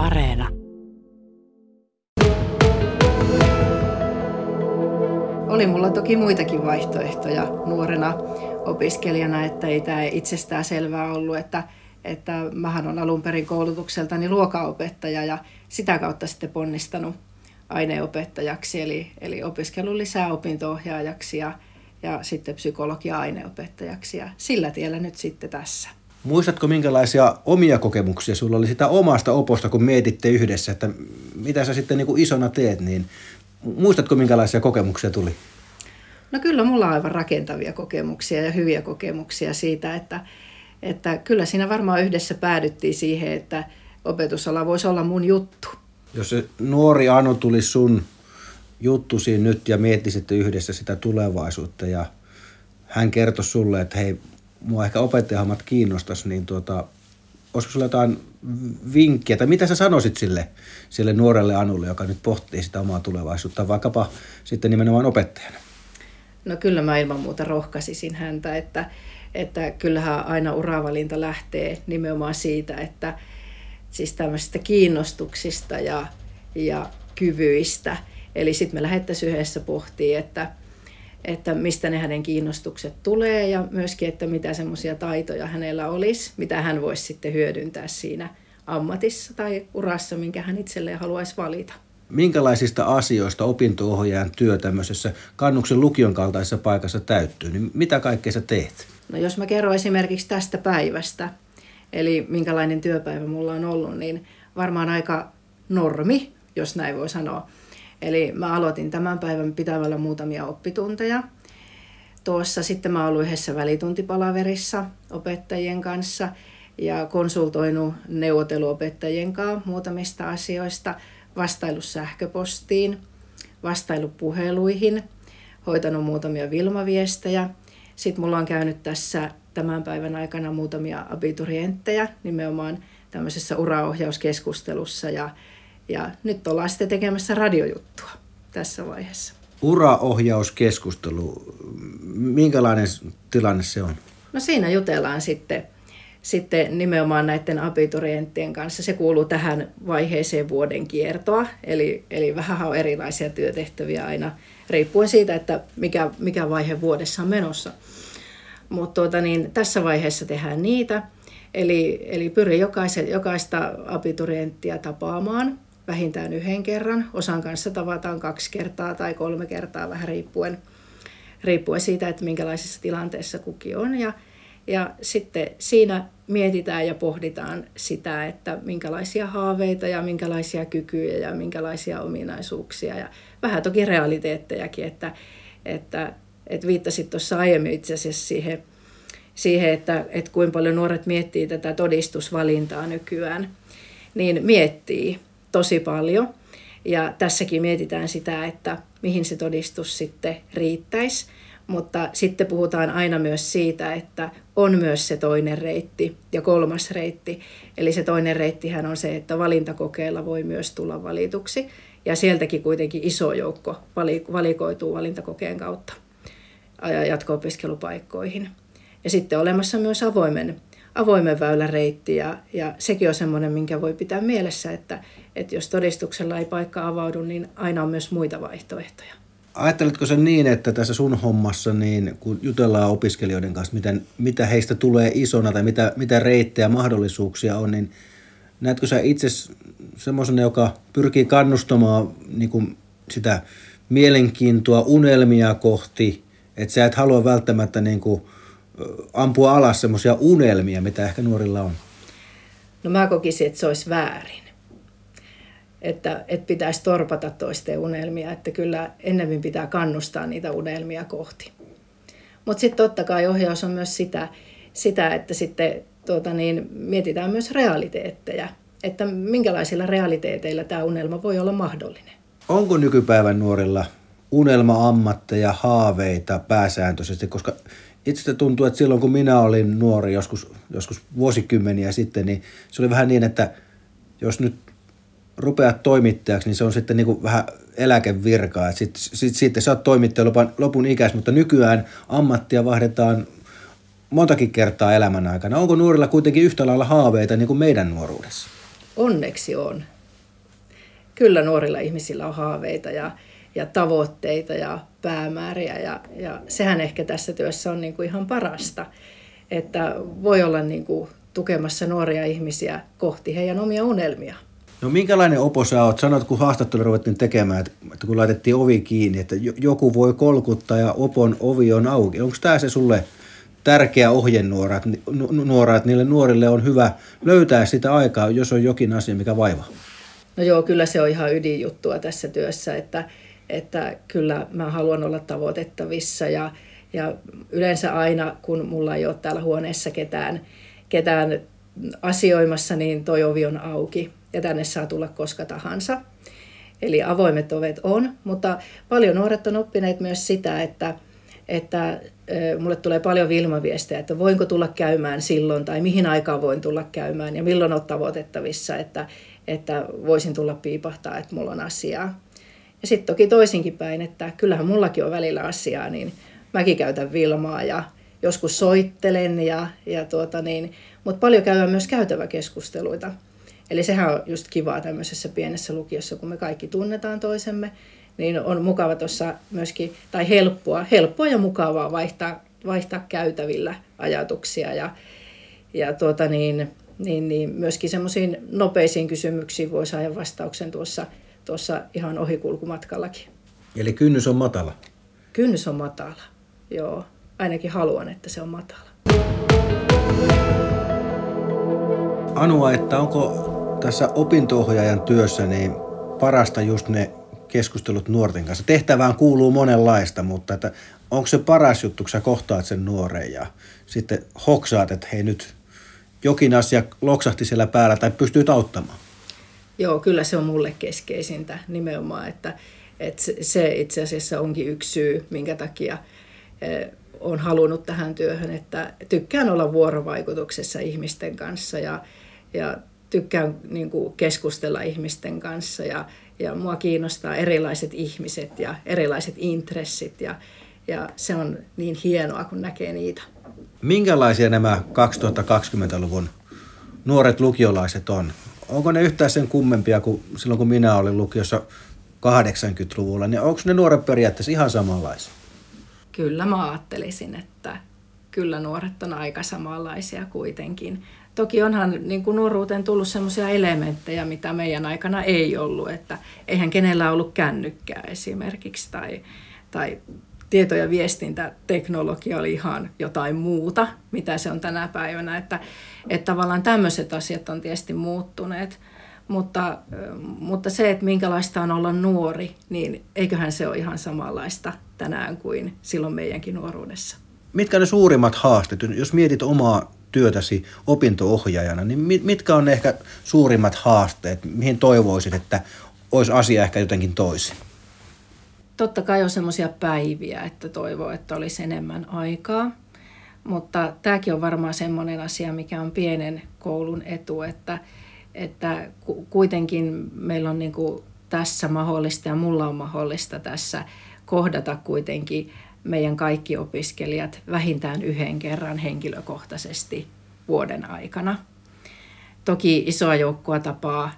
Areena. Oli mulla toki muitakin vaihtoehtoja nuorena opiskelijana, että ei tämä itsestään selvää ollut, että, että mähän on alun perin koulutukseltani luokaopettaja ja sitä kautta sitten ponnistanut aineopettajaksi, eli, eli opiskelun lisää opintoohjaajaksi ja, ja sitten psykologia-aineopettajaksi ja sillä tiellä nyt sitten tässä. Muistatko minkälaisia omia kokemuksia sulla oli sitä omasta oposta, kun mietitte yhdessä, että mitä sä sitten niin kuin isona teet, niin muistatko minkälaisia kokemuksia tuli? No kyllä mulla on aivan rakentavia kokemuksia ja hyviä kokemuksia siitä, että, että kyllä siinä varmaan yhdessä päädyttiin siihen, että opetusala voisi olla mun juttu. Jos se nuori Anu tuli sun juttusi nyt ja miettisitte yhdessä sitä tulevaisuutta ja hän kertoi sulle, että hei, mua ehkä opettajahommat kiinnostaisi, niin tuota, olisiko sulla jotain vinkkiä, tai mitä sä sanoisit sille, sille nuorelle Anulle, joka nyt pohtii sitä omaa tulevaisuutta, vaikkapa sitten nimenomaan opettajana? No kyllä mä ilman muuta rohkaisisin häntä, että, että kyllähän aina uravalinta lähtee nimenomaan siitä, että siis tämmöisistä kiinnostuksista ja, ja kyvyistä. Eli sitten me lähdettäisiin yhdessä pohtimaan, että, että mistä ne hänen kiinnostukset tulee ja myöskin, että mitä semmoisia taitoja hänellä olisi, mitä hän voisi sitten hyödyntää siinä ammatissa tai urassa, minkä hän itselleen haluaisi valita. Minkälaisista asioista opinto-ohjaajan työ tämmöisessä kannuksen lukion kaltaisessa paikassa täyttyy? Niin mitä kaikkea sä teet? No jos mä kerron esimerkiksi tästä päivästä, eli minkälainen työpäivä mulla on ollut, niin varmaan aika normi, jos näin voi sanoa. Eli mä aloitin tämän päivän pitävällä muutamia oppitunteja. Tuossa sitten mä ollut yhdessä välituntipalaverissa opettajien kanssa ja konsultoinut neuvoteluopettajien kanssa muutamista asioista, vastailu sähköpostiin, vastailu puheluihin, hoitanut muutamia vilmaviestejä. Sitten mulla on käynyt tässä tämän päivän aikana muutamia abiturientteja nimenomaan tämmöisessä uraohjauskeskustelussa ja ja nyt ollaan sitten tekemässä radiojuttua tässä vaiheessa. Uraohjauskeskustelu, minkälainen tilanne se on? No siinä jutellaan sitten, sitten nimenomaan näiden abiturienttien kanssa. Se kuuluu tähän vaiheeseen vuoden kiertoa, eli, eli vähän on erilaisia työtehtäviä aina riippuen siitä, että mikä, mikä vaihe vuodessa on menossa. Mutta tuota, niin, tässä vaiheessa tehdään niitä, eli, eli pyrin jokaista abiturienttia tapaamaan vähintään yhden kerran. Osan kanssa tavataan kaksi kertaa tai kolme kertaa, vähän riippuen, riippuen siitä, että minkälaisessa tilanteessa kukin on. Ja, ja sitten siinä mietitään ja pohditaan sitä, että minkälaisia haaveita ja minkälaisia kykyjä ja minkälaisia ominaisuuksia ja vähän toki realiteettejakin, että, että, että viittasit tuossa aiemmin itse asiassa siihen, siihen että, että kuinka paljon nuoret miettii tätä todistusvalintaa nykyään, niin miettii tosi paljon. Ja tässäkin mietitään sitä, että mihin se todistus sitten riittäisi. Mutta sitten puhutaan aina myös siitä, että on myös se toinen reitti ja kolmas reitti. Eli se toinen reittihän on se, että valintakokeella voi myös tulla valituksi. Ja sieltäkin kuitenkin iso joukko valikoituu valintakokeen kautta jatko-opiskelupaikkoihin. Ja sitten olemassa myös avoimen avoimen väylän reitti ja, ja sekin on semmoinen, minkä voi pitää mielessä, että, että jos todistuksella ei paikka avaudu, niin aina on myös muita vaihtoehtoja. Ajatteletko se niin, että tässä sun hommassa, niin kun jutellaan opiskelijoiden kanssa, miten, mitä heistä tulee isona tai mitä, mitä reittejä mahdollisuuksia on, niin näetkö sä itse semmoisen, joka pyrkii kannustamaan niin kuin sitä mielenkiintoa, unelmia kohti, että sä et halua välttämättä niin kuin – ampua alas semmoisia unelmia, mitä ehkä nuorilla on? No mä kokisin, että se olisi väärin. Että, että pitäisi torpata toisten unelmia, että kyllä ennemmin pitää kannustaa niitä unelmia kohti. Mutta sitten totta kai ohjaus on myös sitä, sitä että sitten tuota niin, mietitään myös realiteetteja, että minkälaisilla realiteeteilla tämä unelma voi olla mahdollinen. Onko nykypäivän nuorilla unelma-ammatteja, haaveita pääsääntöisesti, koska itse tuntuu, että silloin kun minä olin nuori joskus, joskus vuosikymmeniä sitten, niin se oli vähän niin, että jos nyt rupeat toimittajaksi, niin se on sitten niin kuin vähän eläkevirkaa. Sitten sit, sit, sä oot toimittaja lopun, lopun ikäis, mutta nykyään ammattia vaihdetaan montakin kertaa elämän aikana. Onko nuorilla kuitenkin yhtä lailla haaveita niin kuin meidän nuoruudessa? onneksi on. Kyllä nuorilla ihmisillä on haaveita ja, ja tavoitteita ja päämääriä ja, ja sehän ehkä tässä työssä on niin kuin ihan parasta, että voi olla niin kuin tukemassa nuoria ihmisiä kohti heidän omia unelmia. No minkälainen opo sä oot? Sanoit, kun haastattelu ruvettiin tekemään, että kun laitettiin ovi kiinni, että joku voi kolkuttaa ja opon ovi on auki. Onko tämä se sulle tärkeä ohjenuora, että, nuora, että niille nuorille on hyvä löytää sitä aikaa, jos on jokin asia, mikä vaivaa? No joo, kyllä se on ihan ydinjuttua tässä työssä, että, että kyllä mä haluan olla tavoitettavissa ja, ja yleensä aina, kun mulla ei ole täällä huoneessa ketään, ketään asioimassa, niin toi ovi on auki ja tänne saa tulla koska tahansa. Eli avoimet ovet on, mutta paljon nuoret on oppineet myös sitä, että, että mulle tulee paljon Vilma-viestejä, että voinko tulla käymään silloin tai mihin aikaan voin tulla käymään ja milloin on tavoitettavissa, että, että voisin tulla piipahtaa, että mulla on asiaa. Ja sitten toki toisinkin päin, että kyllähän mullakin on välillä asiaa, niin mäkin käytän Vilmaa ja joskus soittelen, ja, ja tuota niin, mutta paljon käydään myös käytäväkeskusteluita. Eli sehän on just kivaa tämmöisessä pienessä lukiossa, kun me kaikki tunnetaan toisemme, niin on mukava tuossa myöskin, tai helppoa, helppoa ja mukavaa vaihtaa, vaihtaa käytävillä ajatuksia ja, ja tuota niin, niin, niin myöskin semmoisiin nopeisiin kysymyksiin voi saada vastauksen tuossa, tuossa ihan ohikulkumatkallakin. Eli kynnys on matala? Kynnys on matala, joo. Ainakin haluan, että se on matala. Anua, että onko tässä opintoohjaajan työssä niin parasta just ne keskustelut nuorten kanssa? Tehtävään kuuluu monenlaista, mutta että onko se paras juttu, kun sä kohtaat sen nuoren ja sitten hoksaat, että hei nyt jokin asia loksahti siellä päällä tai pystyy auttamaan? Joo, kyllä se on mulle keskeisintä nimenomaan, että, että se itse asiassa onkin yksi syy, minkä takia eh, olen halunnut tähän työhön, että tykkään olla vuorovaikutuksessa ihmisten kanssa ja, ja tykkään niin kuin, keskustella ihmisten kanssa ja, ja mua kiinnostaa erilaiset ihmiset ja erilaiset intressit ja, ja se on niin hienoa, kun näkee niitä. Minkälaisia nämä 2020-luvun nuoret lukiolaiset on? Onko ne yhtään sen kummempia kuin silloin, kun minä olin lukiossa 80-luvulla, niin onko ne nuoret periaatteessa ihan samanlaisia? Kyllä mä ajattelisin, että kyllä nuoret on aika samanlaisia kuitenkin. Toki onhan niin kuin nuoruuteen tullut sellaisia elementtejä, mitä meidän aikana ei ollut, että eihän kenellä ollut kännykkää esimerkiksi tai, tai tieto- ja viestintäteknologia oli ihan jotain muuta, mitä se on tänä päivänä, että, että tavallaan tämmöiset asiat on tietysti muuttuneet. Mutta, mutta se, että minkälaista on olla nuori, niin eiköhän se ole ihan samanlaista tänään kuin silloin meidänkin nuoruudessa. Mitkä ne suurimmat haasteet, jos mietit omaa työtäsi opintoohjaajana, niin mitkä on ehkä suurimmat haasteet, mihin toivoisit, että olisi asia ehkä jotenkin toisin? Totta kai on semmoisia päiviä, että toivoo, että olisi enemmän aikaa. Mutta tämäkin on varmaan semmoinen asia, mikä on pienen koulun etu, että, että kuitenkin meillä on niin kuin tässä mahdollista ja mulla on mahdollista tässä kohdata kuitenkin meidän kaikki opiskelijat vähintään yhden kerran henkilökohtaisesti vuoden aikana. Toki isoa joukkoa tapaa,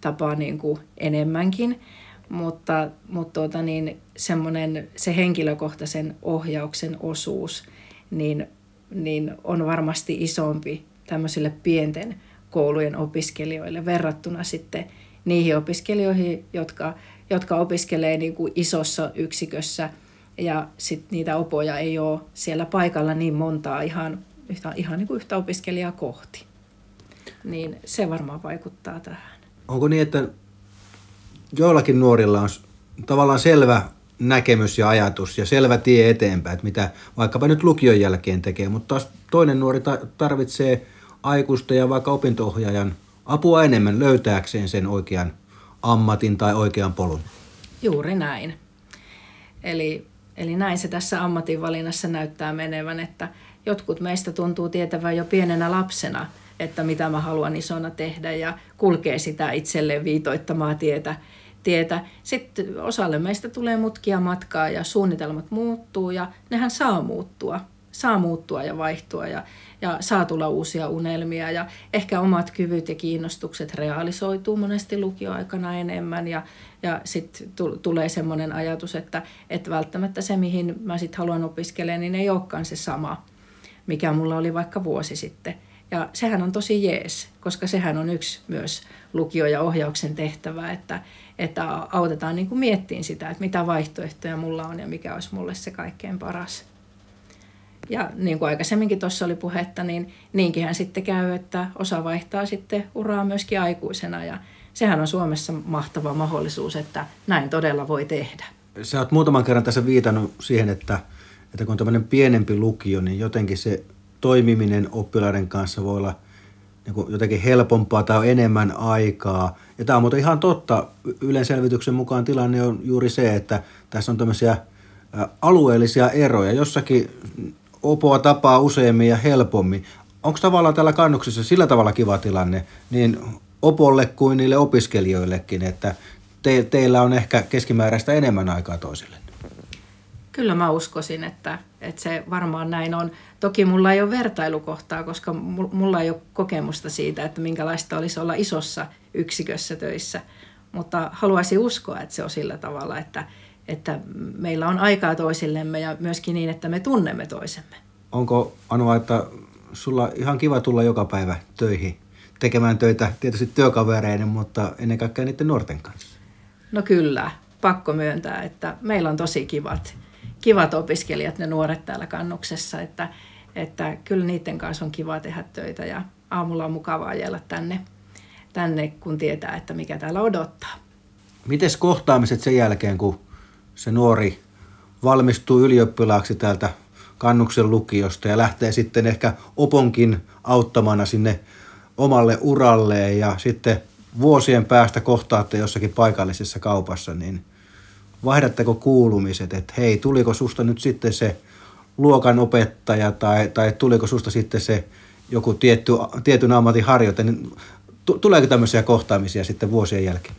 tapaa niin kuin enemmänkin, mutta, mutta tuota niin, semmoinen, se henkilökohtaisen ohjauksen osuus niin, niin on varmasti isompi tämmöisille pienten koulujen opiskelijoille verrattuna sitten niihin opiskelijoihin, jotka, jotka opiskelee niin kuin isossa yksikössä ja sitten niitä opoja ei ole siellä paikalla niin montaa ihan, yhtä, ihan niin kuin yhtä opiskelijaa kohti. Niin se varmaan vaikuttaa tähän. Onko niin, että joillakin nuorilla on tavallaan selvä näkemys ja ajatus ja selvä tie eteenpäin, että mitä vaikkapa nyt lukion jälkeen tekee, mutta taas toinen nuori tarvitsee aikuista ja vaikka opintoohjaajan apua enemmän löytääkseen sen oikean ammatin tai oikean polun. Juuri näin. Eli, eli näin se tässä ammatinvalinnassa näyttää menevän, että jotkut meistä tuntuu tietävän jo pienenä lapsena, että mitä mä haluan isona tehdä ja kulkee sitä itselleen viitoittamaa tietä. Tietä. Sitten osalle meistä tulee mutkia matkaa ja suunnitelmat muuttuu ja nehän saa muuttua saa muuttua ja vaihtua ja, ja saa tulla uusia unelmia ja ehkä omat kyvyt ja kiinnostukset realisoituu monesti lukioaikana enemmän ja, ja sitten tulee semmoinen ajatus, että, että välttämättä se, mihin mä sitten haluan opiskella, niin ei olekaan se sama, mikä mulla oli vaikka vuosi sitten. Ja sehän on tosi jees, koska sehän on yksi myös lukio- ja ohjauksen tehtävä, että, että autetaan niin kuin miettiin sitä, että mitä vaihtoehtoja mulla on ja mikä olisi mulle se kaikkein paras. Ja niin kuin aikaisemminkin tuossa oli puhetta, niin niinkinhän sitten käy, että osa vaihtaa sitten uraa myöskin aikuisena ja sehän on Suomessa mahtava mahdollisuus, että näin todella voi tehdä. Sä oot muutaman kerran tässä viitannut siihen, että, että kun on tämmöinen pienempi lukio, niin jotenkin se toimiminen oppilaiden kanssa voi olla niin jotenkin helpompaa tai on enemmän aikaa. Ja tämä on muuten ihan totta. Ylen selvityksen mukaan tilanne on juuri se, että tässä on tämmöisiä alueellisia eroja. Jossakin opoa tapaa useammin ja helpommin. Onko tavallaan tällä kannuksessa sillä tavalla kiva tilanne niin opolle kuin niille opiskelijoillekin, että te, teillä on ehkä keskimääräistä enemmän aikaa toisille? Kyllä mä uskoisin, että, että se varmaan näin on. Toki mulla ei ole vertailukohtaa, koska mulla ei ole kokemusta siitä, että minkälaista olisi olla isossa yksikössä töissä. Mutta haluaisin uskoa, että se on sillä tavalla, että, että meillä on aikaa toisillemme ja myöskin niin, että me tunnemme toisemme. Onko Anua, että sulla ihan kiva tulla joka päivä töihin tekemään töitä tietysti työkavereiden, mutta ennen kaikkea niiden nuorten kanssa? No kyllä, pakko myöntää, että meillä on tosi kivat, kivat opiskelijat, ne nuoret täällä kannuksessa, että, että kyllä niiden kanssa on kiva tehdä töitä ja aamulla on mukavaa jäädä tänne, tänne, kun tietää, että mikä täällä odottaa. Miten kohtaamiset sen jälkeen, kun se nuori valmistuu ylioppilaaksi täältä kannuksen lukiosta ja lähtee sitten ehkä oponkin auttamana sinne omalle uralleen ja sitten vuosien päästä kohtaatte jossakin paikallisessa kaupassa, niin vaihdatteko kuulumiset, että hei, tuliko susta nyt sitten se luokan opettaja tai, tai tuliko susta sitten se joku tietty, tietyn ammatin harjoite, niin tuleeko tämmöisiä kohtaamisia sitten vuosien jälkeen?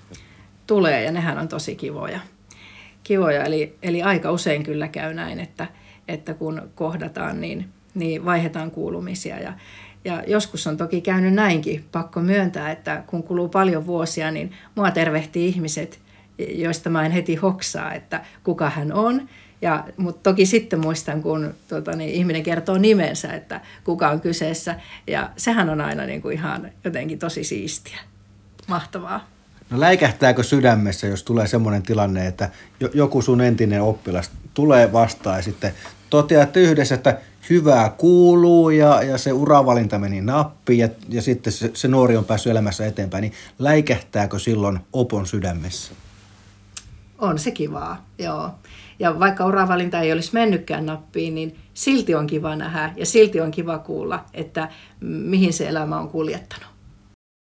Tulee ja nehän on tosi kivoja kivoja. Eli, eli aika usein kyllä käy näin, että, että kun kohdataan, niin, niin vaihdetaan kuulumisia. Ja, ja joskus on toki käynyt näinkin, pakko myöntää, että kun kuluu paljon vuosia, niin mua tervehtii ihmiset, joista mä en heti hoksaa, että kuka hän on. Ja, mutta toki sitten muistan, kun tota, niin, ihminen kertoo nimensä, että kuka on kyseessä. Ja sehän on aina niin kuin ihan jotenkin tosi siistiä. Mahtavaa. No läikähtääkö sydämessä, jos tulee semmoinen tilanne, että joku sun entinen oppilas tulee vastaan ja sitten toteatte yhdessä, että hyvää kuuluu ja, ja se uravalinta meni nappi ja, ja sitten se, se nuori on päässyt elämässä eteenpäin, niin läikähtääkö silloin opon sydämessä? On se kivaa, joo. Ja vaikka uravalinta ei olisi mennytkään nappiin, niin silti on kiva nähdä ja silti on kiva kuulla, että mihin se elämä on kuljettanut.